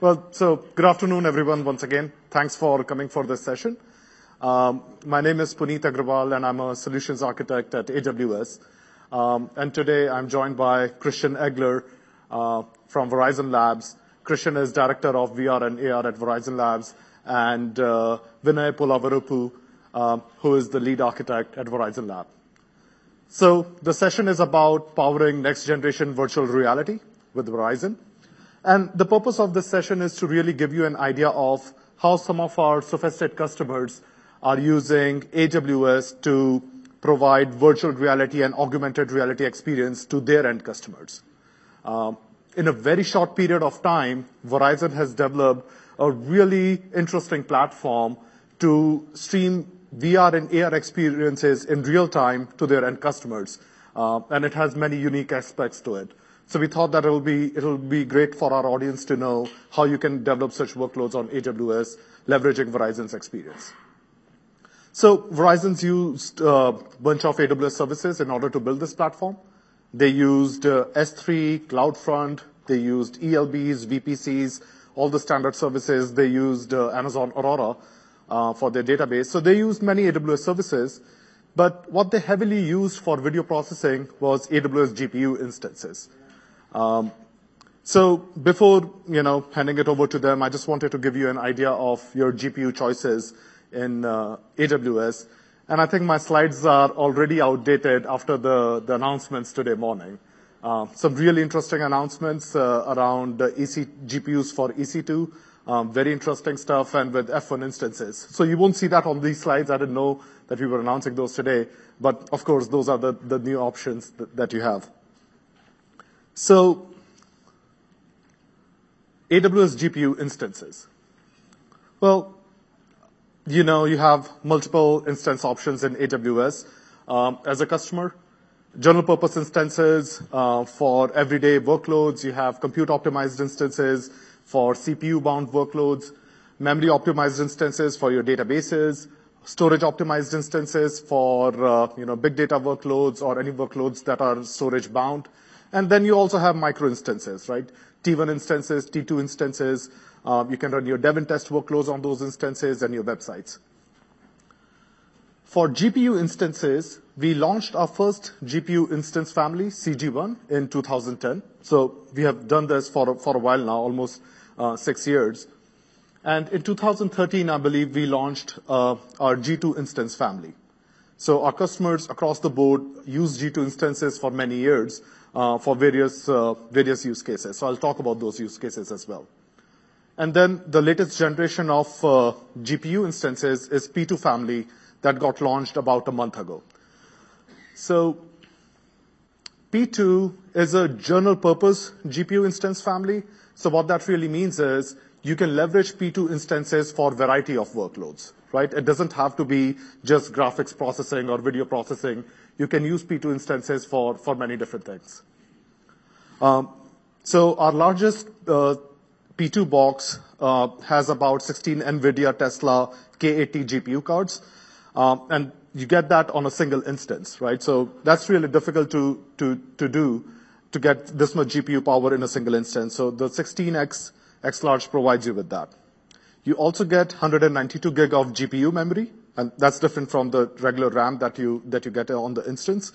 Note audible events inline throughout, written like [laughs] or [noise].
Well, so good afternoon, everyone, once again. Thanks for coming for this session. Um, my name is Puneet Agrawal, and I'm a solutions architect at AWS. Um, and today I'm joined by Christian Egeler uh, from Verizon Labs. Christian is Director of VR and AR at Verizon Labs, and uh, Vinay Polavaruppu, um, who is the Lead Architect at Verizon Labs. So the session is about powering next-generation virtual reality with Verizon. And the purpose of this session is to really give you an idea of how some of our sophisticated customers are using AWS to provide virtual reality and augmented reality experience to their end customers. Um, in a very short period of time, Verizon has developed a really interesting platform to stream VR and AR experiences in real time to their end customers, uh, and it has many unique aspects to it. So we thought that it'll be it'll be great for our audience to know how you can develop such workloads on AWS, leveraging Verizon's experience. So Verizon's used a bunch of AWS services in order to build this platform. They used uh, S3, CloudFront, they used ELBs, VPCs, all the standard services. They used uh, Amazon Aurora for their database. So they used many AWS services, but what they heavily used for video processing was AWS GPU instances. Um, so before, you know, handing it over to them, I just wanted to give you an idea of your GPU choices in uh, AWS, and I think my slides are already outdated after the announcements today morning. Uh, some really interesting announcements uh, around the Elastic GPUs for EC2. Um, very interesting stuff, and with F1 instances. So you won't see that on these slides. I didn't know that we were announcing those today, but of course, those are the new options that you have. So AWS GPU instances. Well, you know, you have multiple instance options in AWS. Um, as a customer, general purpose instances uh, for everyday workloads, you have compute-optimized instances for CPU-bound workloads, memory-optimized instances for your databases, storage-optimized instances for, uh, you know, big data workloads or any workloads that are storage-bound. And then you also have micro instances, right? T1 instances, T2 instances. Uh, you can run your dev and test workloads on those instances and your websites. For GPU instances, we launched our first GPU instance family, CG1, in 2010. So we have done this for a while now, almost uh, six years. And in 2013, I believe, we launched uh, our G2 instance family. So our customers across the board use G2 instances for many years uh, for uh, various use cases. So I'll talk about those use cases as well. And then the latest generation of uh, GPU instances is P2 family that got launched about a month ago. So P2 is a general purpose GPU instance family. So what that really means is you can leverage P2 instances for a variety of workloads, right? It doesn't have to be just graphics processing or video processing. You can use P2 instances for many different things. Um, so our largest uh, P2 box uh, has about 16 NVIDIA Tesla K80 GPU cards. Um, and you get that on a single instance, right? So that's really difficult to do, to get this much GPU power in a single instance. So the 16X XLarge provides you with that. You also get 192 GB of GPU memory, and that's different from the regular RAM that you get on the instance.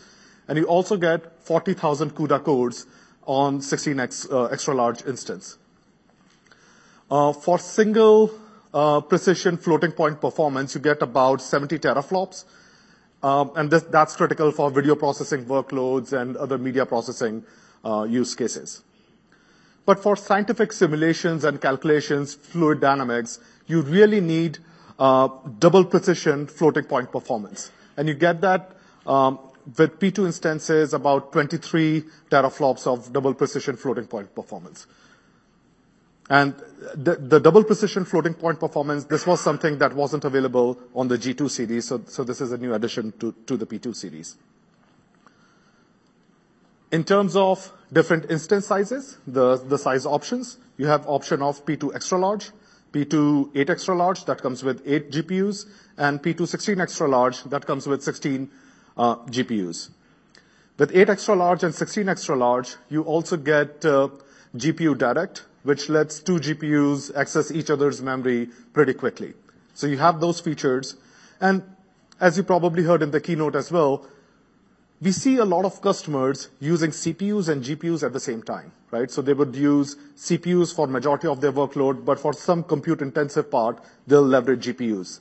And you also get 40,000 CUDA cores on 16X uh, extra large instance. Uh, for single uh, precision floating point performance, you get about 70 teraflops, um, and that's critical for video processing workloads and other media processing use cases. But for scientific simulations and calculations, fluid dynamics, you really need uh, double precision floating point performance. And you get that um, with P2 instances, about 23 teraflops of double precision floating point performance. And the double precision floating point performance, this was something that wasn't available on the G2 series, so this is a new addition to the P2 series. In terms of different instance sizes, the size options, you have option of P2 extra large, P2 8 extra large, that comes with 8 GPUs, and P2 16 extra large, that comes with 16 uh, GPUs. With 8 extra large and 16 extra large, you also get uh, GPU Direct which lets two GPUs access each other's memory pretty quickly. So you have those features. And as you probably heard in the keynote as well, we see a lot of customers using CPUs and GPUs at the same time, right? So they would use CPUs for majority of their workload, but for some compute-intensive part, they'll leverage GPUs.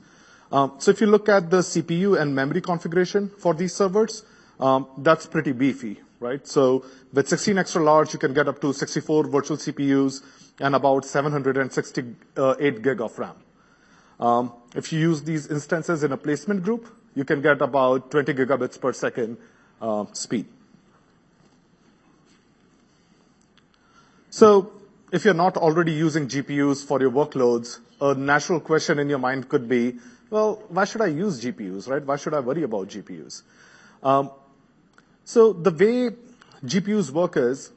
Um, so if you look at the CPU and memory configuration for these servers, um, that's pretty beefy, right? So with 16 extra large, you can get up to 64 virtual CPUs and about 768 gig of RAM. Um, if you use these instances in a placement group, you can get about 20 gigabits per second uh, speed. So if you're not already using GPUs for your workloads, a natural question in your mind could be, well, why should I use GPUs, right? Why should I worry about GPUs? Um, so the way GPUs work is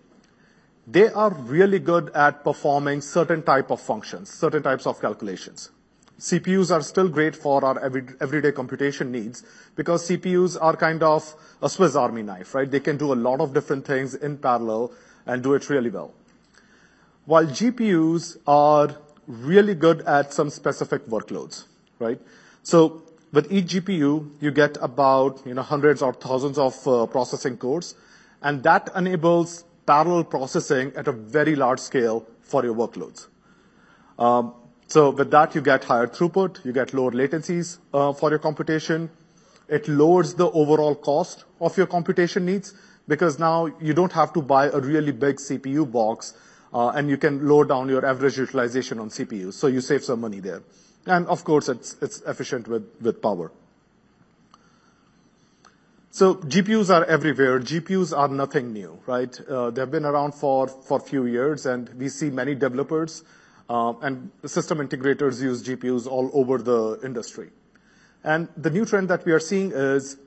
they are really good at performing certain type of functions, certain types of calculations. CPUs are still great for our everyday computation needs because CPUs are kind of a Swiss Army knife, right? They can do a lot of different things in parallel and do it really well. While GPUs are really good at some specific workloads, right? So with each GPU, you get about, you know, hundreds or thousands of uh, processing cores, and that enables parallel processing at a very large scale for your workloads. So with that, you get higher throughput, you get lower latencies uh, for your computation. It lowers the overall cost of your computation needs because now you don't have to buy a really big CPU box, uh, and you can lower down your average utilization on CPU, so you save some money there. And of course, it's efficient with power. So GPUs are everywhere. GPUs are nothing new, right? Uh, they've been around for a few years, and we see many developers and system integrators use GPUs all over the industry. And the new trend that we are seeing is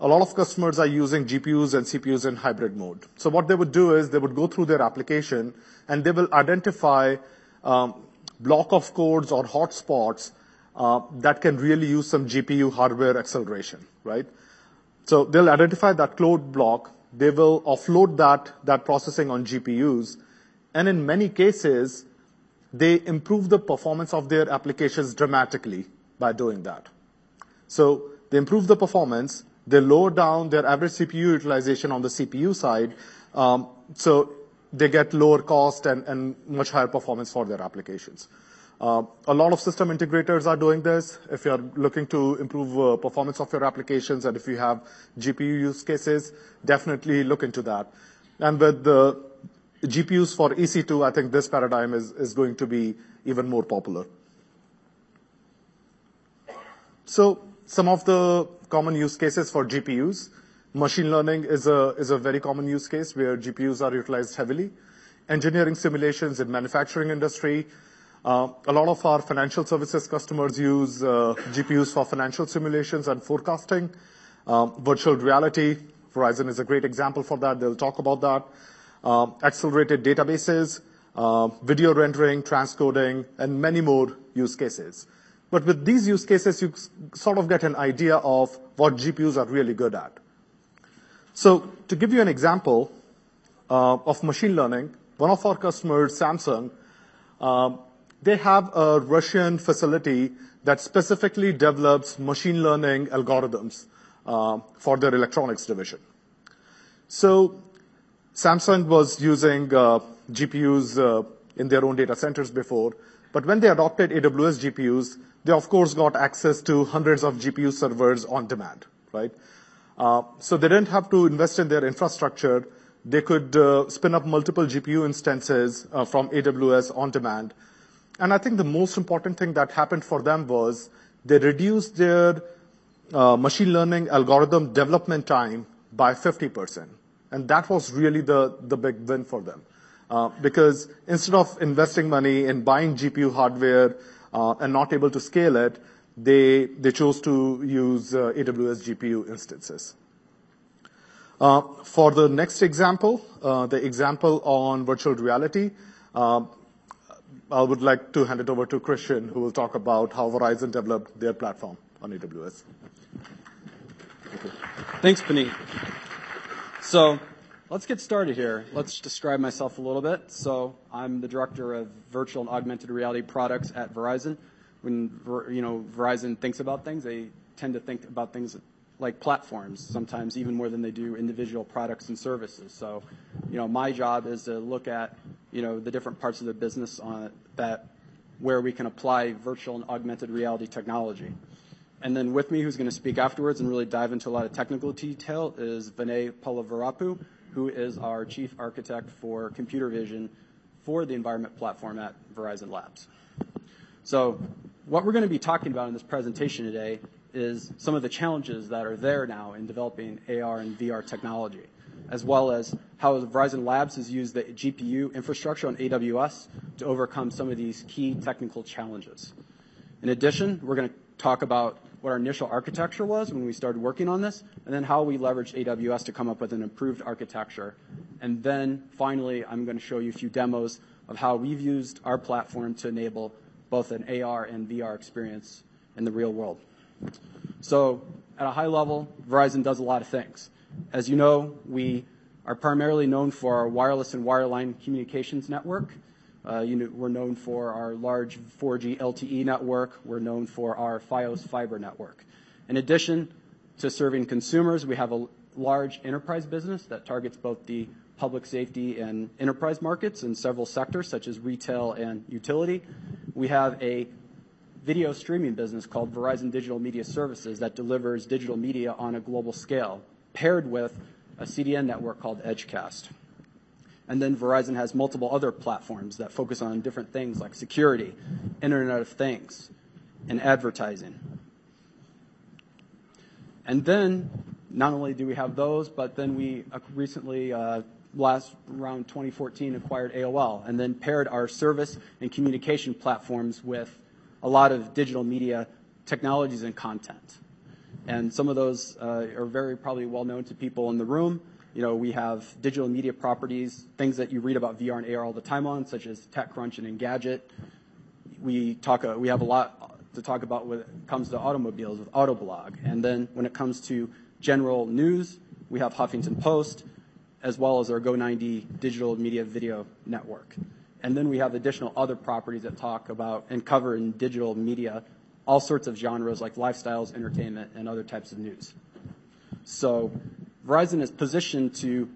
a lot of customers are using GPUs and CPUs in hybrid mode. So what they would do is they would go through their application, and they will identify um, block of codes or hotspots uh, that can really use some GPU hardware acceleration, right? So they'll identify that code block, they will offload that processing on GPUs, and in many cases, they improve the performance of their applications dramatically by doing that. So they improve the performance, they lower down their average CPU utilization on the CPU side, um, so they get lower cost and much higher performance for their applications. Uh, a lot of system integrators are doing this. If you're looking to improve uh, performance of your applications, and if you have GPU use cases, definitely look into that. And with the GPUs for EC2, I think this paradigm is going to be even more popular. So some of the common use cases for GPUs. Machine learning is a very common use case where GPUs are utilized heavily. Engineering simulations in manufacturing industry. Uh, a lot of our financial services customers use uh, GPUs for financial simulations and forecasting. Um, virtual reality, Verizon is a great example for that. They'll talk about that. Um, accelerated databases, um, video rendering, transcoding, and many more use cases. But with these use cases, you sort of get an idea of what GPUs are really good at. So to give you an example uh, of machine learning, one of our customers, Samsung, um, they have a Russian facility that specifically develops machine learning algorithms for their electronics division. Samsung was using uh, GPUs uh, in their own data centers before, but when they adopted AWS GPUs, they of course got access to hundreds of GPU servers on demand, right? Uh, so they didn't have to invest in their infrastructure. They could spin up multiple GPU instances from AWS on demand. And I think the most important thing that happened for them was they reduced their machine learning algorithm development time by 50%. And that was really the big win for them. Uh, because instead of investing money in buying GPU hardware uh, and not able to scale it, they chose to use uh, AWS GPU instances. For the next example, the example on virtual reality, I would like to hand it over to Christian, who will talk about how Verizon developed their platform on AWS. Thanks, Puneet. So let's get started here. Let's describe myself a little bit. So I'm the director of virtual and augmented reality products at Verizon. When you know Verizon thinks about things, they tend to think about things like platforms, sometimes even more than they do individual products and services. So, you know, my job is to look at, you know, the different parts of the business on that where we can apply virtual and augmented reality technology. And then with me, who's going to speak afterwards and really dive into a lot of technical detail, is Vinay Pallavarapu, who is our chief architect for computer vision for the environment platform at Verizon Labs. So what we're going to be talking about in this presentation today is some of the challenges that are there now in developing AR and VR technology, as well as how Verizon Labs has used the GPU infrastructure on AWS to overcome some of these key technical challenges. In addition, we're going to talk about what our initial architecture was when we started working on this, and then how we leveraged AWS to come up with an improved architecture. And then finally, I'm going to show you a few demos of how we've used our platform to enable both an AR and VR experience in the real world. So at a high level, Verizon does a lot of things. As you know, we are primarily known for our wireless and wireline communications network. Uh, you know, we're known for our large 4G LTE network. We're known for our Fios fiber network. In addition to serving consumers, we have a large enterprise business that targets both the public safety and enterprise markets in several sectors, such as retail and utility. We have a video streaming business called Verizon Digital Media Services that delivers digital media on a global scale, paired with a CDN network called Edgecast. And then Verizon has multiple other platforms that focus on different things like security, Internet of Things, and advertising. And then not only do we have those, but then we uh, recently, uh, last around 2014, acquired AOL and then paired our service and communication platforms with a lot of digital media technologies and content. And some of those uh, are very probably well known to people in the room. You know, we have digital media properties, things that you read about VR and AR all the time on, such as TechCrunch and Engadget. We talk, uh, we have a lot to talk about when it comes to automobiles with Autoblog. And then when it comes to general news, we have Huffington Post, as well as our Go90 digital media video network. And then we have additional other properties that talk about and cover in digital media all sorts of genres like lifestyles, entertainment, and other types of news. So Verizon is positioned to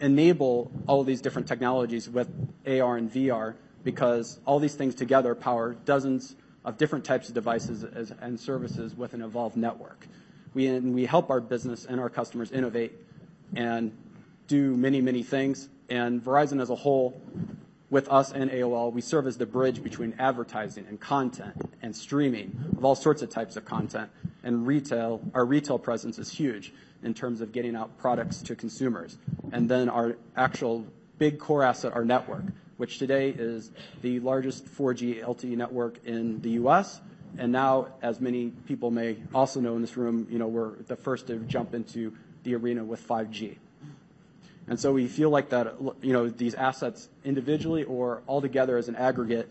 enable all these different technologies with AR and VR because all these things together power dozens of different types of devices and services with an evolved network. We, we help our business and our customers innovate and do many, many things. And Verizon as a whole with us and AOL, we serve as the bridge between advertising and content and streaming of all sorts of types of content. And retail, our retail presence is huge in terms of getting out products to consumers. And then our actual big core asset, our network, which today is the largest 4G LTE network in the U.S. And now, as many people may also know in this room, you know, we're the first to jump into the arena with 5G. And so we feel like that, you know, these assets individually or all together as an aggregate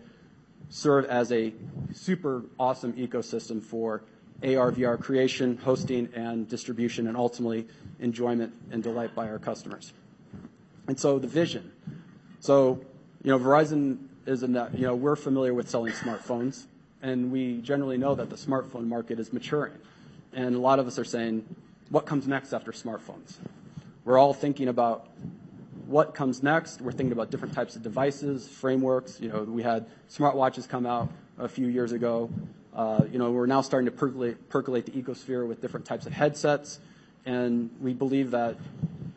serve as a super awesome ecosystem for AR, VR creation, hosting, and distribution, and ultimately enjoyment and delight by our customers. And so the vision. So, you know, Verizon is in that, you know, we're familiar with selling smartphones, and we generally know that the smartphone market is maturing. And a lot of us are saying, what comes next after smartphones? We're all thinking about what comes next. We're thinking about different types of devices, frameworks. You know, we had smartwatches come out a few years ago. Uh, you know, we're now starting to percolate, percolate the ecosphere with different types of headsets. And we believe that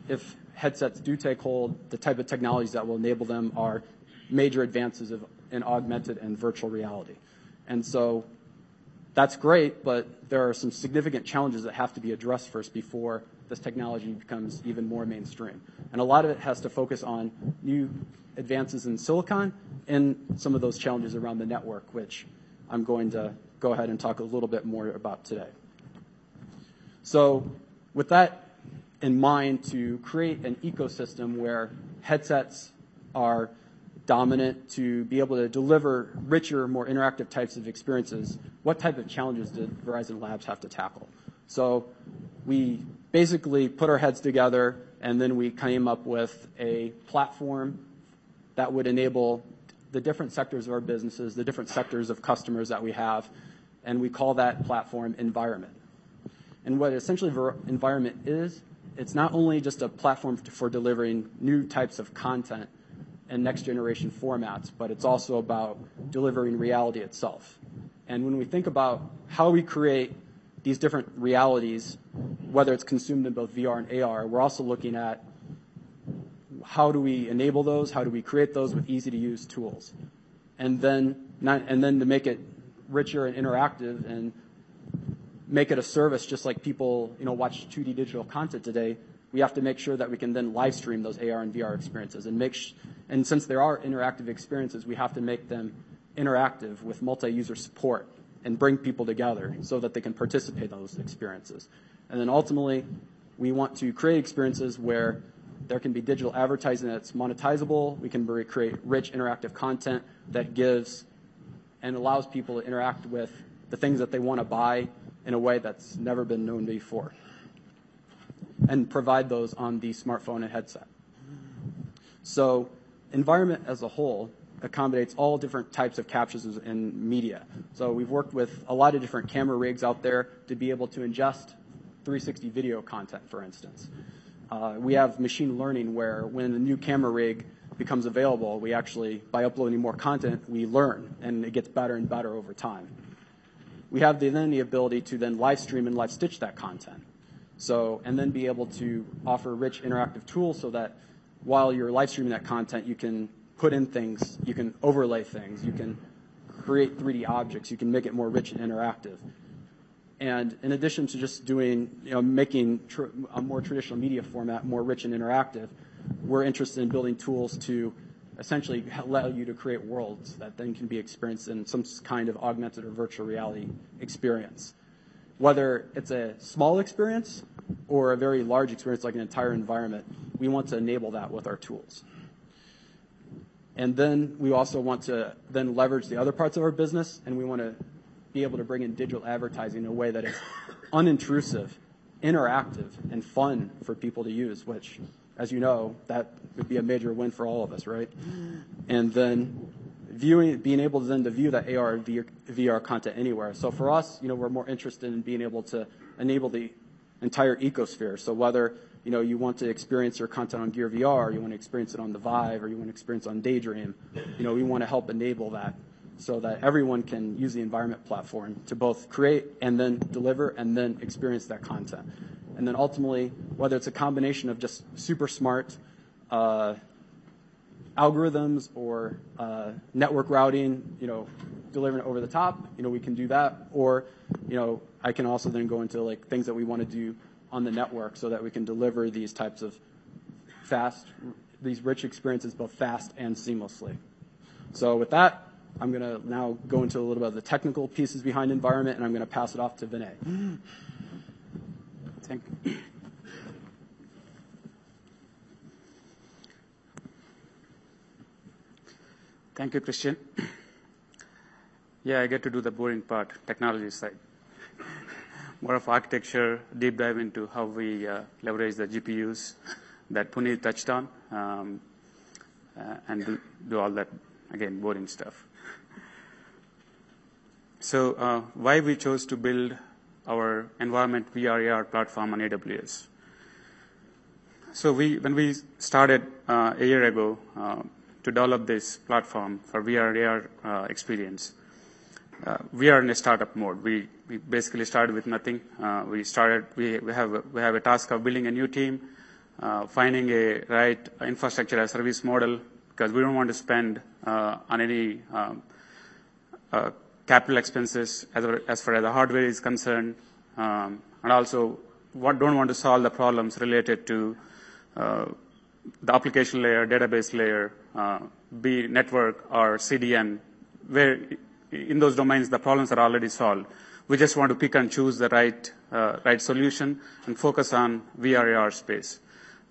if headsets do take hold, the type of technologies that will enable them are major advances in augmented and virtual reality. And so that's great, but there are some significant challenges that have to be addressed first before this technology becomes even more mainstream. And a lot of it has to focus on new advances in silicon and some of those challenges around the network, which I'm going to go ahead and talk a little bit more about today. So with that in mind, to create an ecosystem where headsets are dominant to be able to deliver richer, more interactive types of experiences, what type of challenges did Verizon Labs have to tackle? So we basically put our heads together and then we came up with a platform that would enable the different sectors of our businesses, the different sectors of customers that we have, and we call that platform Environment. And what essentially Environment is, it's not only just a platform for delivering new types of content and next-generation formats, but it's also about delivering reality itself. And when we think about how we create these different realities, whether it's consumed in both VR and AR, we're also looking at how do we enable those? How do we create those with easy-to-use tools? And then to make it richer and interactive and make it a service, just like people, you know, watch 2D digital content today, we have to make sure that we can then live stream those AR and VR experiences. And since there are interactive experiences, we have to make them interactive with multi-user support and bring people together so that they can participate in those experiences. And then ultimately, we want to create experiences where there can be digital advertising that's monetizable. We can create rich, interactive content that gives and allows people to interact with the things that they wanna buy in a way that's never been known before, and provide those on the smartphone and headset. So Environment as a whole accommodates all different types of captures in media. So we've worked with a lot of different camera rigs out there to be able to ingest 360 video content, for instance. Uh, we have machine learning, where when a new camera rig becomes available, we actually, by uploading more content, we learn, and it gets better and better over time. We have then the ability to then live stream and live stitch that content. So, and then be able to offer rich, interactive tools so that while you're live streaming that content, you can put in things, you can overlay things, you can create 3D objects, you can make it more rich and interactive. And in addition to just doing, you know, making a more traditional media format more rich and interactive, we're interested in building tools to essentially allow you to create worlds that then can be experienced in some kind of augmented or virtual reality experience. Whether it's a small experience or a very large experience, like an entire environment, we want to enable that with our tools. And then we also want to then leverage the other parts of our business, and we wanna be able to bring in digital advertising in a way that is unintrusive, interactive, and fun for people to use, which, as you know, that would be a major win for all of us, right? And then viewing, being able to then to view that AR and VR content anywhere. So for us, you know, we're more interested in being able to enable the entire ecosystem. So whether, you know, you want to experience your content on Gear VR, you want to experience it on the Vive, or you want to experience it on Daydream, you know, we wanna help enable that so that everyone can use the Environment platform to both create and then deliver, and then experience that content. And then ultimately, whether it's a combination of just super smart uh, algorithms or uh, network routing, you know, delivering it over the top, you know, we can do that. Or, you know, I can also then go into, like, things that we wanna do on the network so that we can deliver these types of fast, these rich experiences, both fast and seamlessly. So with that, I'm gonna now go into a little bit of the technical pieces behind Environment, and I'm gonna pass it off to Vinay. Thank you. Thank you, Christian. Yeah, I get to do the boring part, technology side. More of architecture, deep dive into how we uh, leverage the GPUs that Puneet touched on, um, uh, and do all that, again, boring stuff. So, uh, why we chose to build our Environment VR/AR platform on AWS? So we, when we started uh, a year ago uh, to develop this platform for VR/AR experience, we are in a startup mode. We we basically started with nothing. We started. We, we have a we have a task of building a new team, finding a right infrastructure as service model because we don't want to spend on any um, capital expenses as far as the hardware is concerned. Um, and also, don't want to solve the problems related to uh, the application layer, database layer, uh, be it network or CDN, where in those domains, the problems are already solved. We just want to pick and choose the right uh, solution and focus on VR/AR space.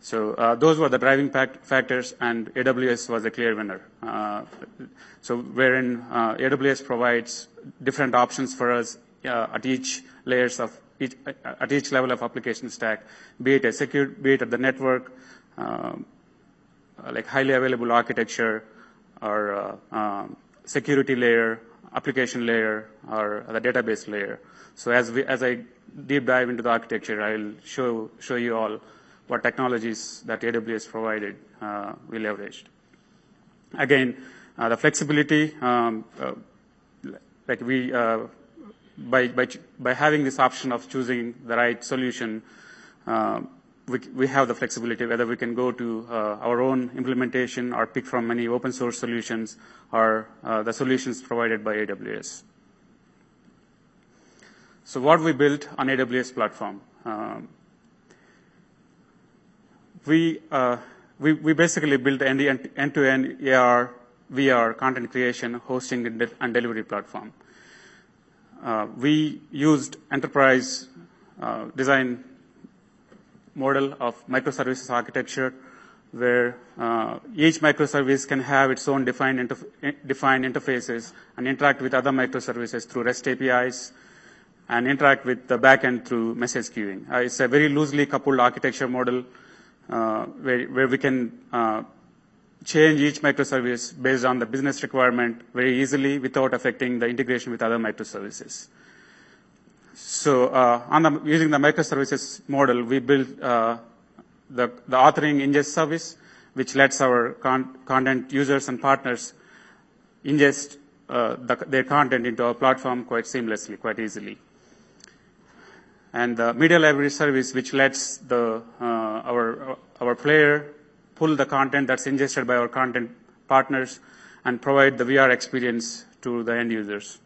So, uh, those were the driving factors, and AWS was a clear winner. Uh, so wherein uh, AWS provides different options for us at each layers of at each level of application stack, be it a secure, be it at the network, like highly available architecture, or uh, um, security layer, application layer, or the database layer. So as I deep dive into the architecture, I'll show you all what technologies that AWS provided uh, we leveraged. Again, uh, the flexibility, um, uh, like we, by, by, by having this option of choosing the right solution, we, we have the flexibility whether we can go to our own implementation or pick from many open source solutions or the solutions provided by AWS. So what we built on AWS platform. Um, we, uh, we, we basically built end-to-end AR, VR content creation, hosting, and, de- and delivery platform. Uh, we used enterprise uh, design model of microservices architecture where uh, each microservice can have its own defined, interf- defined interfaces and interact with other microservices through REST APIs and interact with the backend through message queuing. Uh, it's a very loosely coupled architecture model where, where we can uh, change each microservice based on the business requirement very easily without affecting the integration with other microservices. So uh, using the microservices model, we built uh, the, the, authoring ingest service, which lets our con- content users and partners ingest uh, the, their content into our platform quite seamlessly, quite easily and the media library service, which lets the, uh, our, our player pull the content that's ingested by our content partners and provide the VR experience to the end users.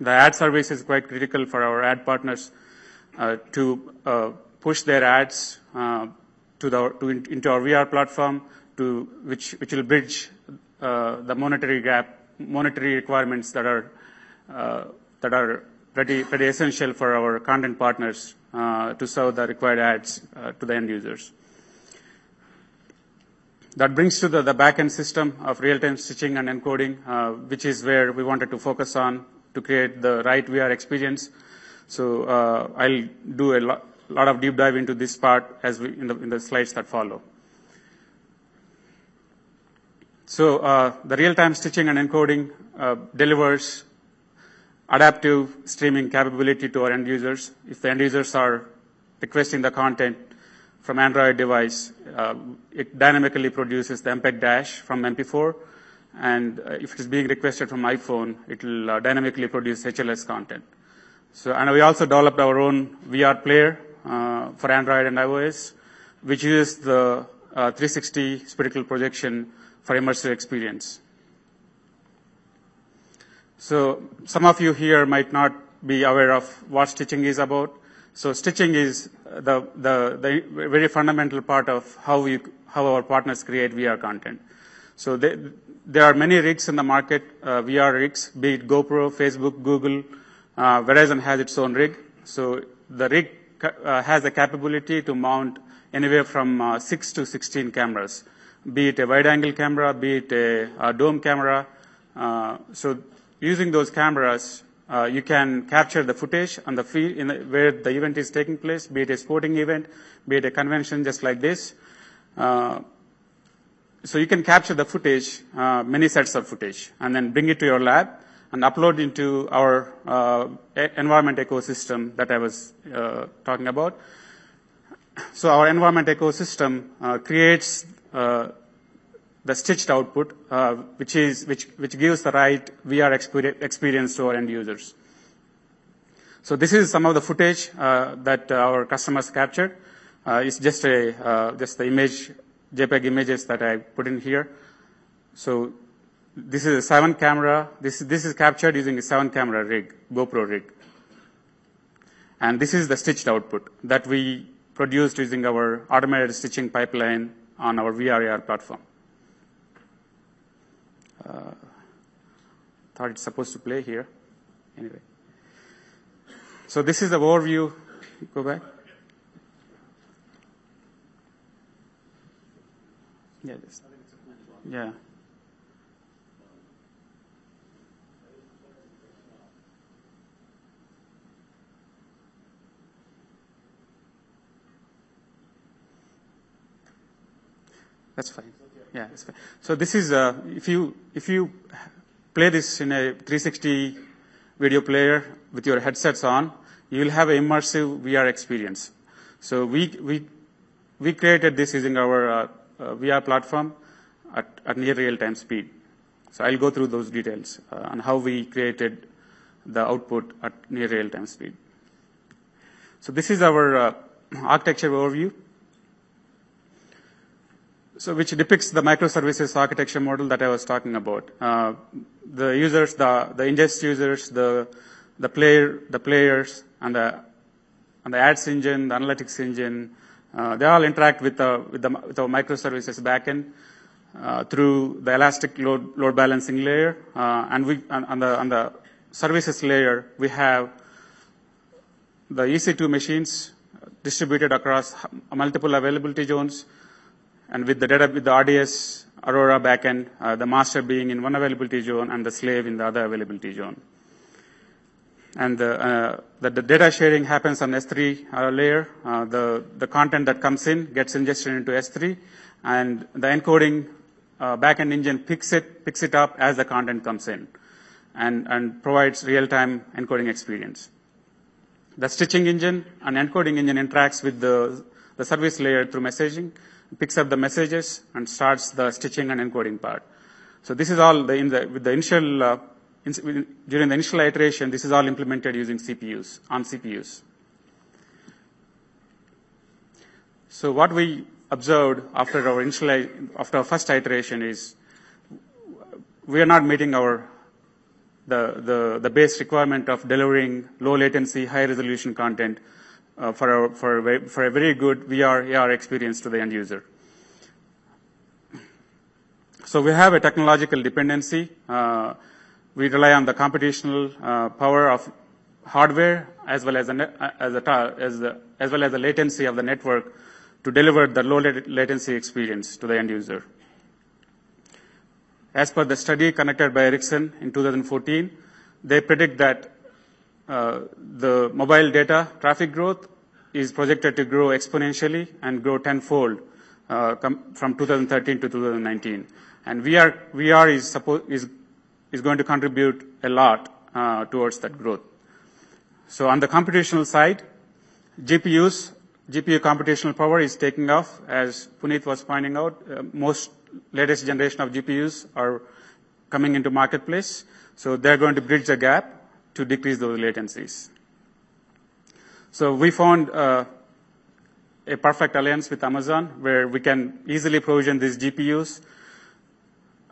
The ad service is quite critical for our ad partners uh, to uh, push their ads uh, to the, to in, into our VR platform, to which which will bridge uh, the monetary gap, monetary requirements that are uh, that are pretty, essential for our content partners uh, to serve the required ads uh, to the end users. That brings to the, backend system of real-time stitching and encoding, uh, which is where we wanted to focus on to create the right VR experience. So I'll do a lot, of deep dive into this part as we, in, the, slides that follow. So the real-time stitching and encoding delivers adaptive streaming capability to our end users. If the end users are requesting the content from Android device, uh, it dynamically produces the MPEG dash from MP4. And uh, if it is being requested from iPhone, it will uh, dynamically produce HLS content. So, and we also developed our own VR player for Android and iOS, which uses the uh, 360 spherical projection for immersive experience. So some of you here might not be aware of what stitching is about. So stitching is the, the, the very fundamental part of how how our partners create VR content. So they, there are many rigs in the market, uh, VR rigs, be it GoPro, Facebook, Google, uh, Verizon has its own rig. So the rig uh, has the capability to mount anywhere from uh, 6 to 16 cameras, be it a wide angle camera, be it a, a dome camera. Uh, so using those cameras, uh, you can capture the footage on the field the, where the event is taking place, be it a sporting event, be it a convention just like this. Uh, so you can capture the footage, uh, many sets of footage, and then bring it to your lab and upload into our uh, environment ecosystem that I was uh, talking about. So our environment ecosystem uh, creates the stitched output, uh, which, gives the right VR experience to our end users. So this is some of the footage uh, that our customers captured. Uh, it's just the image JPEG images that I put in here. So this is a seven camera. This is captured using a seven camera rig, GoPro rig. And this is the stitched output that we produced using our automated stitching pipeline on our VRAR platform. Uh, thought it's supposed to play here. Anyway. So this is the overview. Go back. Yeah, this. Yeah. That's fine. Yeah. So this is, uh, if you, if you play this in a 360 video player with your headsets on, you will have an immersive VR experience. So we, we, we created this using our uh, uh, VR platform at, at near real-time speed. So I'll go through those details on how we created the output at near real-time speed. So this is our architecture overview. So which depicts the microservices architecture model that I was talking about. Uh, the users, the, the ingest users, the, the player, the players, and the, and the ads engine, the analytics engine, uh, they all interact with the, with the, with our microservices backend. Uh, through the elastic load, load balancing layer, uh, and we on, on, the on the services layer we have the EC2 machines distributed across multiple availability zones, and with the data with the RDS Aurora backend, uh, the master being in one availability zone and the slave in the other availability zone. And the, uh, the, the, data sharing happens on S3 uh, layer. the, the content that comes in gets ingested into S3, and the encoding uh, backend engine picks it, picks it up as the content comes in and, and provides real-time encoding experience. The stitching engine and encoding engine interacts with the, the service layer through messaging, picks up the messages and starts the stitching and encoding part. So this is all the, in the, with the initial, uh, in, during the initial iteration, this is all implemented using CPUs, on CPUs. So what we observed after our initial, after our first iteration is we are not meeting our the, the, the base requirement of delivering low latency, high resolution content for, our, for, a, for a very good VR, AR experience to the end user. So we have a technological dependency. Uh, we rely on the computational uh, power of hardware as well as, a, as, a, as, the, as well as the latency of the network to deliver the low latency experience to the end user. As per the study conducted by Ericsson in 2014, they predict that uh, the mobile data traffic growth is projected to grow exponentially and grow tenfold uh, from 2013 to 2019. And VR, is, going to contribute a lot uh, towards that growth. So on the computational side, GPUs GPU computational power is taking off. As Puneet was pointing out, uh, most latest generation of GPUs are coming into marketplace. So they're going to bridge the gap to decrease those latencies. So we found uh, a perfect alliance with Amazon where we can easily provision these GPUs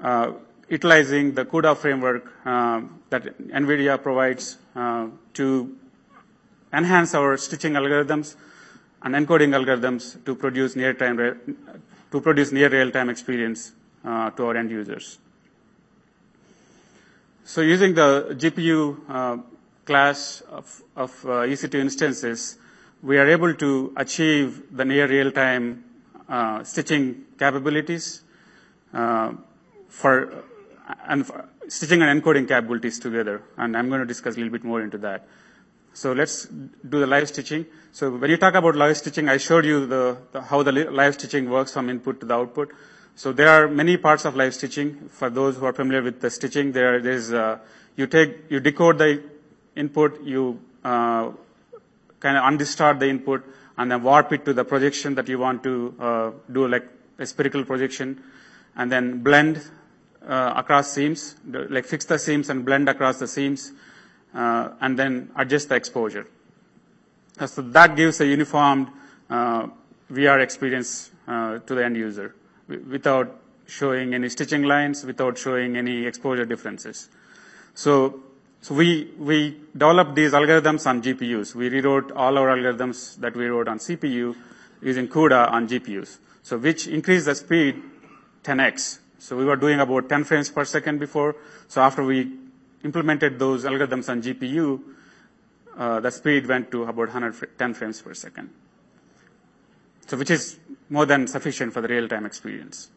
uh, utilizing the CUDA framework uh, that NVIDIA provides uh, to enhance our stitching algorithms and encoding algorithms to produce near time to produce near real time experience uh, to our end users. So using the GPU uh, class of, of uh, EC2 instances, we are able to achieve the near real time uh, stitching capabilities uh, for and for stitching and encoding capabilities together. And I'm going to discuss a little bit more into that. So let's do the live stitching. So when you talk about live stitching, I showed you the, the, how the live stitching works from input to the output. So there are many parts of live stitching. For those who are familiar with the stitching, there is uh, you take you decode the input, you uh, kind of undistort the input, and then warp it to the projection that you want to uh, do, like a spherical projection, and then blend uh, across seams, like fix the seams and blend across the seams uh, and then adjust the exposure. So that gives a uniformed uh, VR experience to the end user without showing any stitching lines, without showing any exposure differences. So, so we, we developed these algorithms on GPUs. We rewrote all our algorithms that we wrote on CPU using CUDA on GPUs. So which increased the speed 10x. So we were doing about 10 frames per second before. So after we implemented those algorithms on GPU, uh, the speed went to about 110 frames per second. So which is more than sufficient for the real-time experience.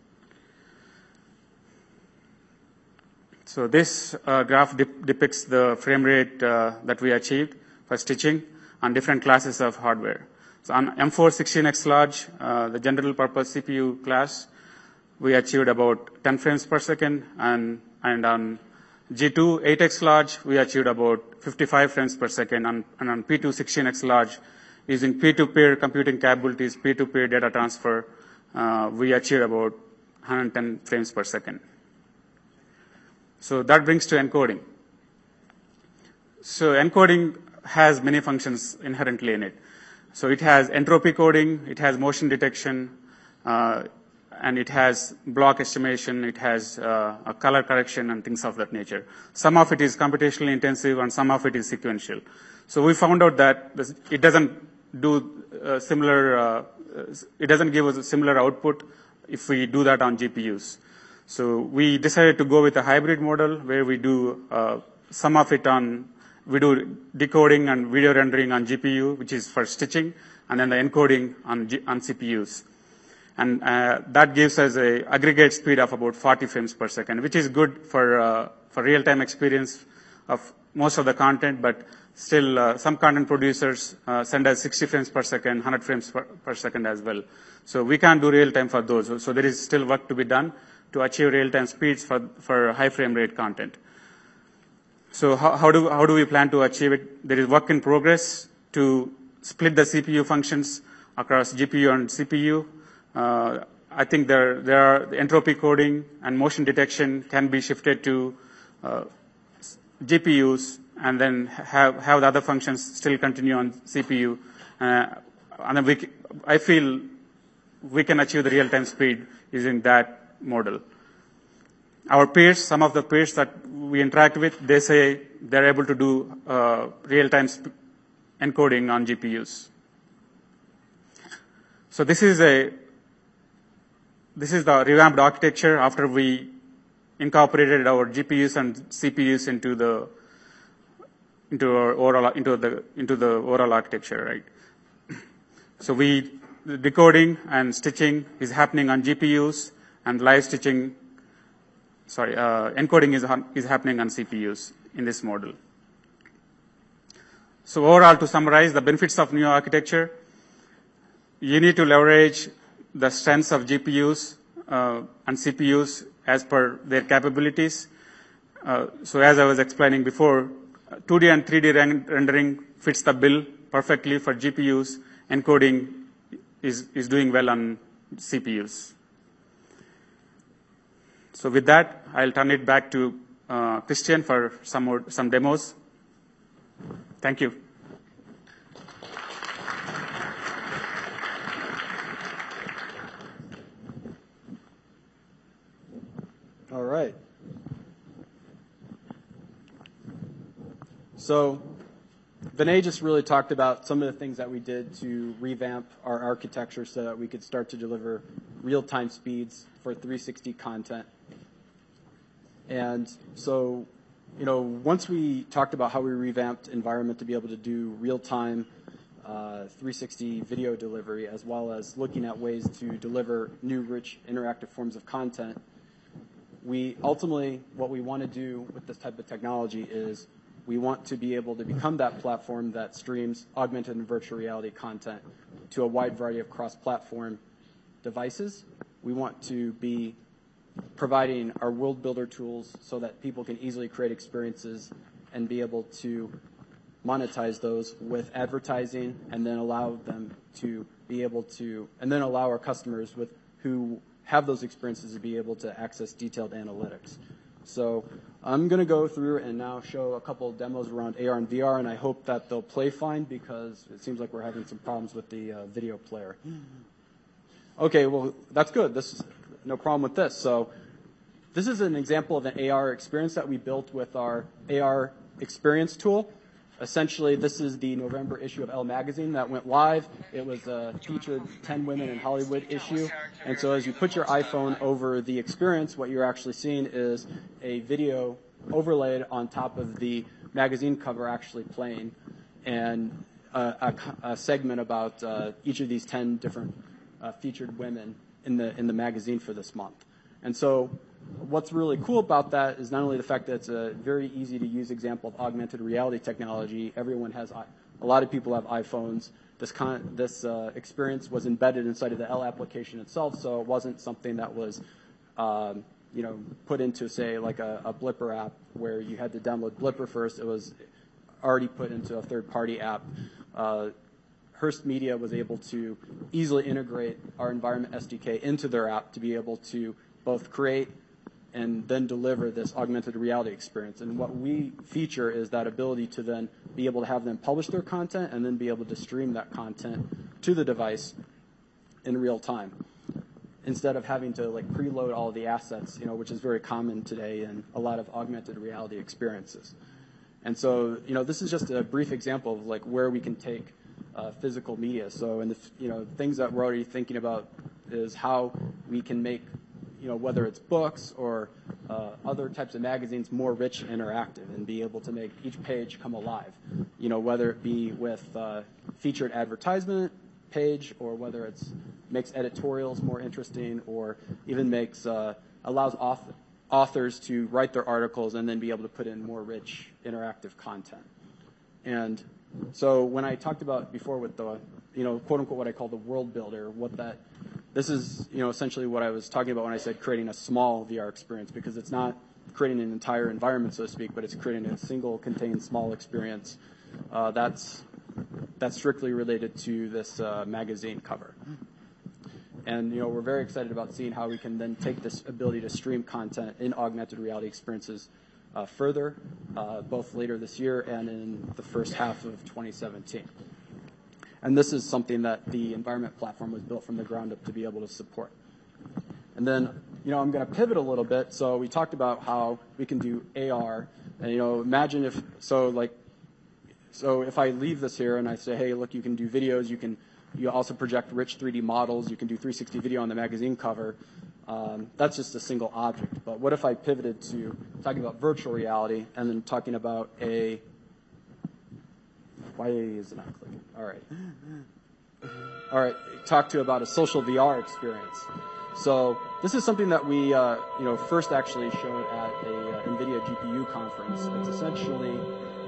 So this uh, graph dep- depicts the frame rate uh, that we achieved for stitching on different classes of hardware. So on M4 16X large, uh, the general purpose CPU class, we achieved about 10 frames per second, and, and on G2 8x large, we achieved about 55 frames per second, and, and on P2 16x large, using peer-to-peer computing capabilities, peer-to-peer data transfer, uh, we achieved about 110 frames per second. So that brings to encoding. So encoding has many functions inherently in it. So it has entropy coding, it has motion detection, uh, and it has block estimation, it has uh, a color correction and things of that nature. Some of it is computationally intensive and some of it is sequential. So we found out that this, it doesn't do uh, similar, uh, it doesn't give us a similar output if we do that on GPUs. So we decided to go with a hybrid model where we do uh, some of it on, we do decoding and video rendering on GPU, which is for stitching, and then the encoding on, G, on CPUs. And uh, that gives us a aggregate speed of about 40 frames per second, which is good for, uh, for real-time experience of most of the content, but still uh, some content producers uh, send us 60 frames per second, 100 frames per, second as well. So we can't do real-time for those. So there is still work to be done to achieve real-time speeds for, for high frame rate content. So how, do, how do we plan to achieve it? There is work in progress to split the CPU functions across GPU and CPU. Uh, I think there, there are the entropy coding and motion detection can be shifted to GPUs and then have, have the other functions still continue on CPU. Uh, and we, I feel we can achieve the real-time speed using that model. Our peers, some of the peers that we interact with, they say they're able to do uh, real-time encoding on GPUs. So this is a this is the revamped architecture after we incorporated our GPUs and CPUs into the into our overall into the into the overall architecture, right? So we decoding and stitching is happening on GPUs, and live stitching, sorry, uh, encoding is is happening on CPUs in this model. So overall, to summarize the benefits of new architecture, you need to leverage the strengths of GPUs uh, and CPUs as per their capabilities. Uh, so as I was explaining before, 2D and 3D rendering fits the bill perfectly for GPUs. Encoding is, is doing well on CPUs. So with that, I'll turn it back to uh, Christian for some more, some demos. Thank you. All right. So Vinay just really talked about some of the things that we did to revamp our architecture so that we could start to deliver real-time speeds for 360 content. And so, you know, once we talked about how we revamped Envrmnt to be able to do real-time uh, 360 video delivery, as well as looking at ways to deliver new, rich, interactive forms of content, we ultimately, what we want to do with this type of technology is we want to be able to become that platform that streams augmented and virtual reality content to a wide variety of cross-platform devices. We want to be providing our world builder tools so that people can easily create experiences and be able to monetize those with advertising and then allow them to be able to, and then allow our customers with who have those experiences to be able to access detailed analytics. So I'm going to go through and now show a couple of demos around AR and VR, and I hope that they'll play fine because it seems like we're having some problems with the uh, video player. Okay, well, that's good. This is no problem with this. So this is an example of an AR experience that we built with our AR experience tool. Essentially, this is the November issue of Elle magazine that went live. It was a featured 10 women in Hollywood issue. And so as you put your iPhone over the experience, what you're actually seeing is a video overlaid on top of the magazine cover actually playing and a, a, a segment about uh, each of these 10 different uh, featured women in the, in the magazine for this month. And so what's really cool about that is not only the fact that it's a very easy to use example of augmented reality technology. Everyone has, a lot of people have iPhones. This, uh, experience was embedded inside of the Elle application itself, so it wasn't something that was um, you know, put into, say, like a, a Blippar app where you had to download Blippar first. It was already put into a third-party app. Uh, Hearst Media was able to easily integrate our Envrmnt SDK into their app to be able to both create and then deliver this augmented reality experience. And what we feature is that ability to then be able to have them publish their content and then be able to stream that content to the device in real time instead of having to like preload all the assets, you know, which is very common today in a lot of augmented reality experiences. And so, you know, this is just a brief example of like where we can take uh, physical media. So, and the you know things that we're already thinking about is how we can make, you know, whether it's books or uh, other types of magazines more rich and interactive, and be able to make each page come alive. You know, whether it be with uh, featured advertisement page or whether it's makes editorials more interesting or even makes uh, allows author, authors to write their articles and then be able to put in more rich interactive content. And so when I talked about before with the you know quote unquote what I call the world builder, what that this is you know essentially what I was talking about when I said creating a small VR experience because it's not creating an entire environment so to speak, but it's creating a single contained small experience. Uh, that's that's strictly related to this uh, magazine cover. And you know, we're very excited about seeing how we can then take this ability to stream content in augmented reality experiences uh, further, uh, both later this year and in the first half of 2017. And this is something that the Envrmnt platform was built from the ground up to be able to support. And then, you know, I'm going to pivot a little bit. So we talked about how we can do AR. And, you know, imagine if, so like so if I leave this here and I say, hey, look, you can do videos, you can you also project rich 3D models, you can do 360 video on the magazine cover. Um, that's just a single object. But what if I pivoted to talking about virtual reality and then talking about a why is it not clicking? All right. All right. Talk to you about a social VR experience. So this is something that we, uh, you know, first actually showed at a uh, NVIDIA GPU conference. It's essentially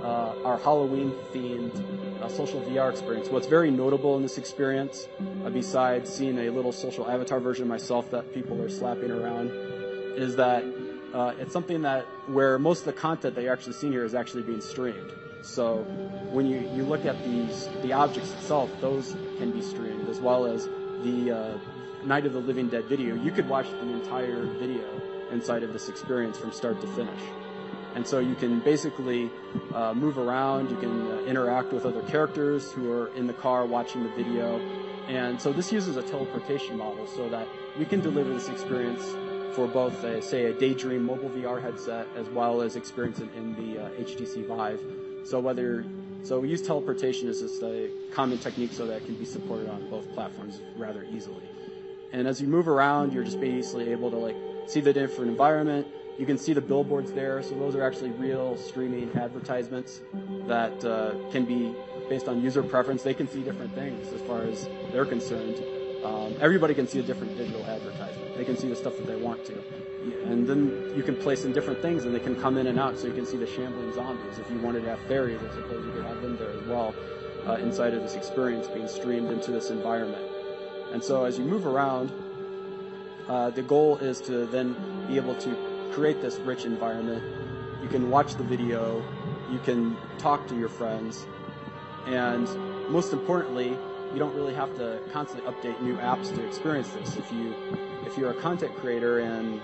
uh, our Halloween-themed uh, social VR experience. What's very notable in this experience, uh, besides seeing a little social avatar version of myself that people are slapping around, is that uh, it's something that where most of the content that you're actually seeing here is actually being streamed. So when you, you look at these the objects itself, those can be streamed as well as the uh, Night of the Living Dead video. You could watch the entire video inside of this experience from start to finish. And so you can basically uh, move around, you can uh, interact with other characters who are in the car watching the video. And so this uses a teleportation model so that we can deliver this experience for both, a, say, a Daydream mobile VR headset as well as experience it in the uh, HTC Vive. So whether so we use teleportation as just a common technique so that it can be supported on both platforms rather easily. And as you move around, you're just basically able to like see the different environment, you can see the billboards there. So those are actually real streaming advertisements that uh, can be based on user preference. They can see different things as far as they're concerned. Um, everybody can see a different digital advertisement. They can see the stuff that they want to. And then you can place in different things and they can come in and out so you can see the shambling zombies. If you wanted to have fairies, I suppose you could have them there as well uh, inside of this experience being streamed into this environment. And so as you move around, uh, the goal is to then be able to create this rich environment. You can watch the video, you can talk to your friends, and most importantly, you don't really have to constantly update new apps to experience this. If you if you're a content creator and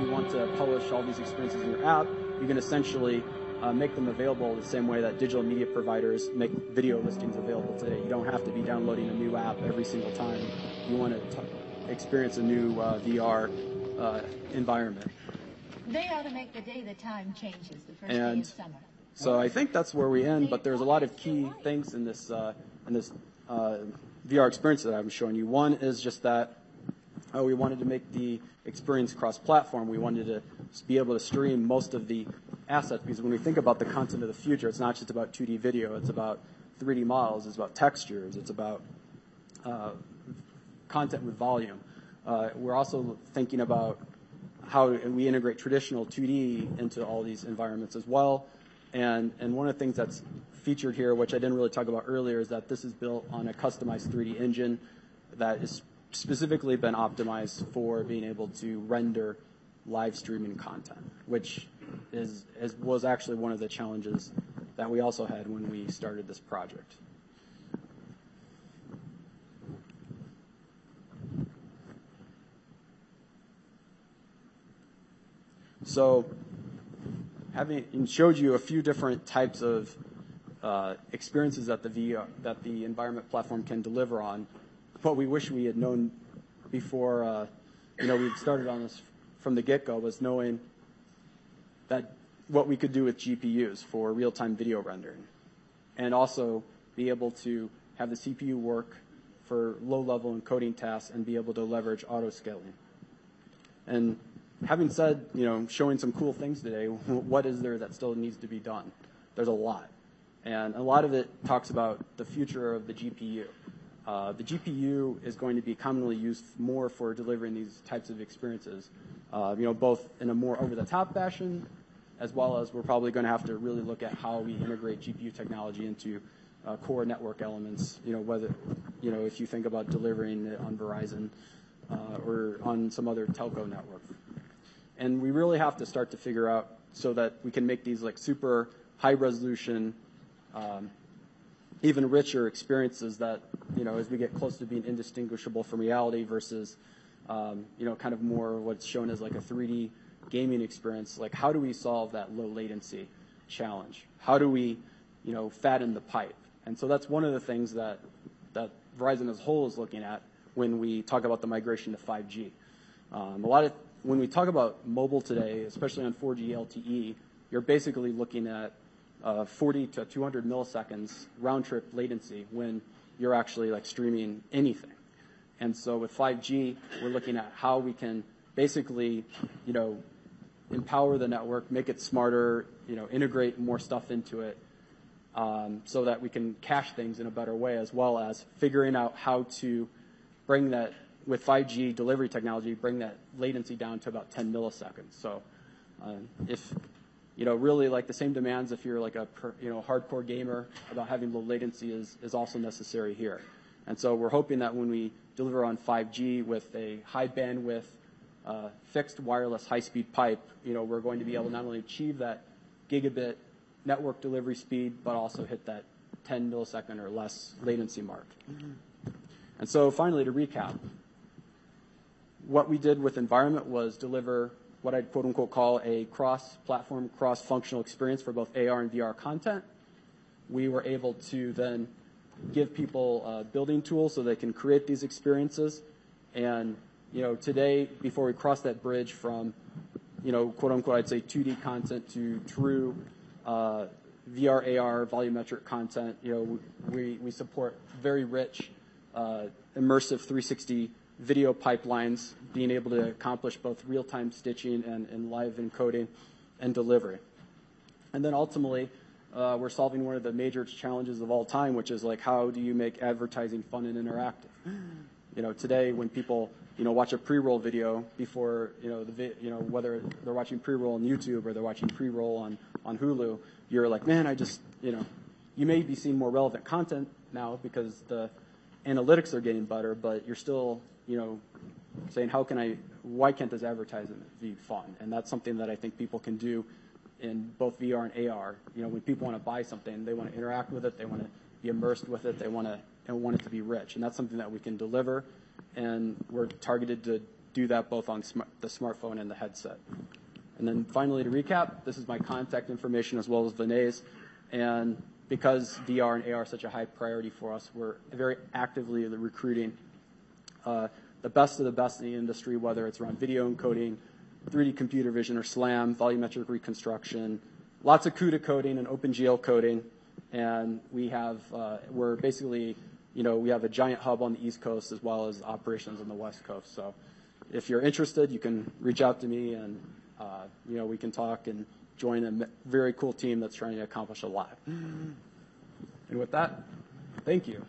you want to publish all these experiences in your app, you can essentially uh, make them available the same way that digital media providers make video listings available today. You don't have to be downloading a new app every single time you want to t- experience a new uh, VR uh, environment. They ought to make the day the time changes, the first day of summer. So I think that's where we end, but there's a lot of key things in this, uh, in this uh, VR experience that I'm showing you. One is just that uh, we wanted to make the experience cross-platform. We wanted to be able to stream most of the assets because when we think about the content of the future, it's not just about 2D video. It's about 3D models. It's about textures. It's about uh, content with volume. Uh, we're also thinking about how we integrate traditional 2D into all these environments as well. And, and one of the things that's featured here, which I didn't really talk about earlier, is that this is built on a customized 3D engine that is specifically been optimized for being able to render live streaming content, which is was actually one of the challenges that we also had when we started this project. So having showed you a few different types of uh, experiences that the VR, that the Envrmnt platform can deliver on, what we wish we had known before, uh, you know, we started on this from the get-go was knowing that what we could do with GPUs for real-time video rendering, and also be able to have the CPU work for low-level encoding tasks and be able to leverage auto-scaling. And having said, you know, showing some cool things today, [laughs] what is there that still needs to be done? There's a lot. And a lot of it talks about the future of the GPU. Uh, the GPU is going to be commonly used more for delivering these types of experiences, uh, you know, both in a more over-the-top fashion, as well as we're probably going to have to really look at how we integrate GPU technology into uh, core network elements. You know, whether, you know, if you think about delivering it on Verizon uh, or on some other telco network. And we really have to start to figure out so that we can make these like super high resolution, um, even richer experiences that, you know, as we get close to being indistinguishable from reality versus, um, you know, kind of more what's shown as like a 3D gaming experience. Like, how do we solve that low latency challenge? How do we, you know, fatten the pipe? And so that's one of the things that, that Verizon as a whole is looking at when we talk about the migration to 5G. Um, a lot of when we talk about mobile today, especially on 4G LTE, you're basically looking at 40 to 200 milliseconds round trip latency when you're actually like streaming anything. And so with 5G, we're looking at how we can basically, you know, empower the network, make it smarter, you know, integrate more stuff into it, um, so that we can cache things in a better way, as well as figuring out how to bring that with 5G delivery technology, bring that latency down to about 10 milliseconds. So, uh, if you know, really like the same demands if you're like a you know hardcore gamer about having low latency is is also necessary here. And so we're hoping that when we deliver on 5G with a high bandwidth, uh, fixed wireless high-speed pipe, you know, we're going to be able to not only achieve that gigabit network delivery speed, but also hit that 10 millisecond or less latency mark. And so finally, to recap, what we did with Envrmnt was deliver what I'd quote unquote call a cross-platform, cross-functional experience for both AR and VR content. We were able to then give people uh, building tools so they can create these experiences. And, you know, today, before we cross that bridge from, you know, quote unquote, I'd say 2D content to true uh, VR, AR, volumetric content, you know, we, we support very rich, uh, immersive 360 video pipelines, being able to accomplish both real-time stitching and, and live encoding and delivery. And then ultimately, uh, we're solving one of the major challenges of all time, which is like how do you make advertising fun and interactive? You know, today when people you know watch a pre-roll video before you know the vi- you know whether they're watching pre-roll on YouTube or they're watching pre-roll on on Hulu, you're like, man, I just you know, you may be seeing more relevant content now because the analytics are getting better, but you're still you know, saying how can I, why can't this advertisement be fun? And that's something that I think people can do in both VR and AR. You know, when people want to buy something, they want to interact with it, they want to be immersed with it, they want to and want it to be rich, and that's something that we can deliver, and we're targeted to do that both on smart, the smartphone and the headset. And then finally, to recap, this is my contact information as well as Vinay's, and because VR and AR are such a high priority for us, we're very actively recruiting the best of the best in the industry, whether it's around video encoding, 3D computer vision or SLAM, volumetric reconstruction, lots of CUDA coding and OpenGL coding. And we have, uh, we're basically, you know, we have a giant hub on the East Coast as well as operations on the West Coast. So if you're interested, you can reach out to me and, uh, you know, we can talk and join a very cool team that's trying to accomplish a lot. And with that, thank you.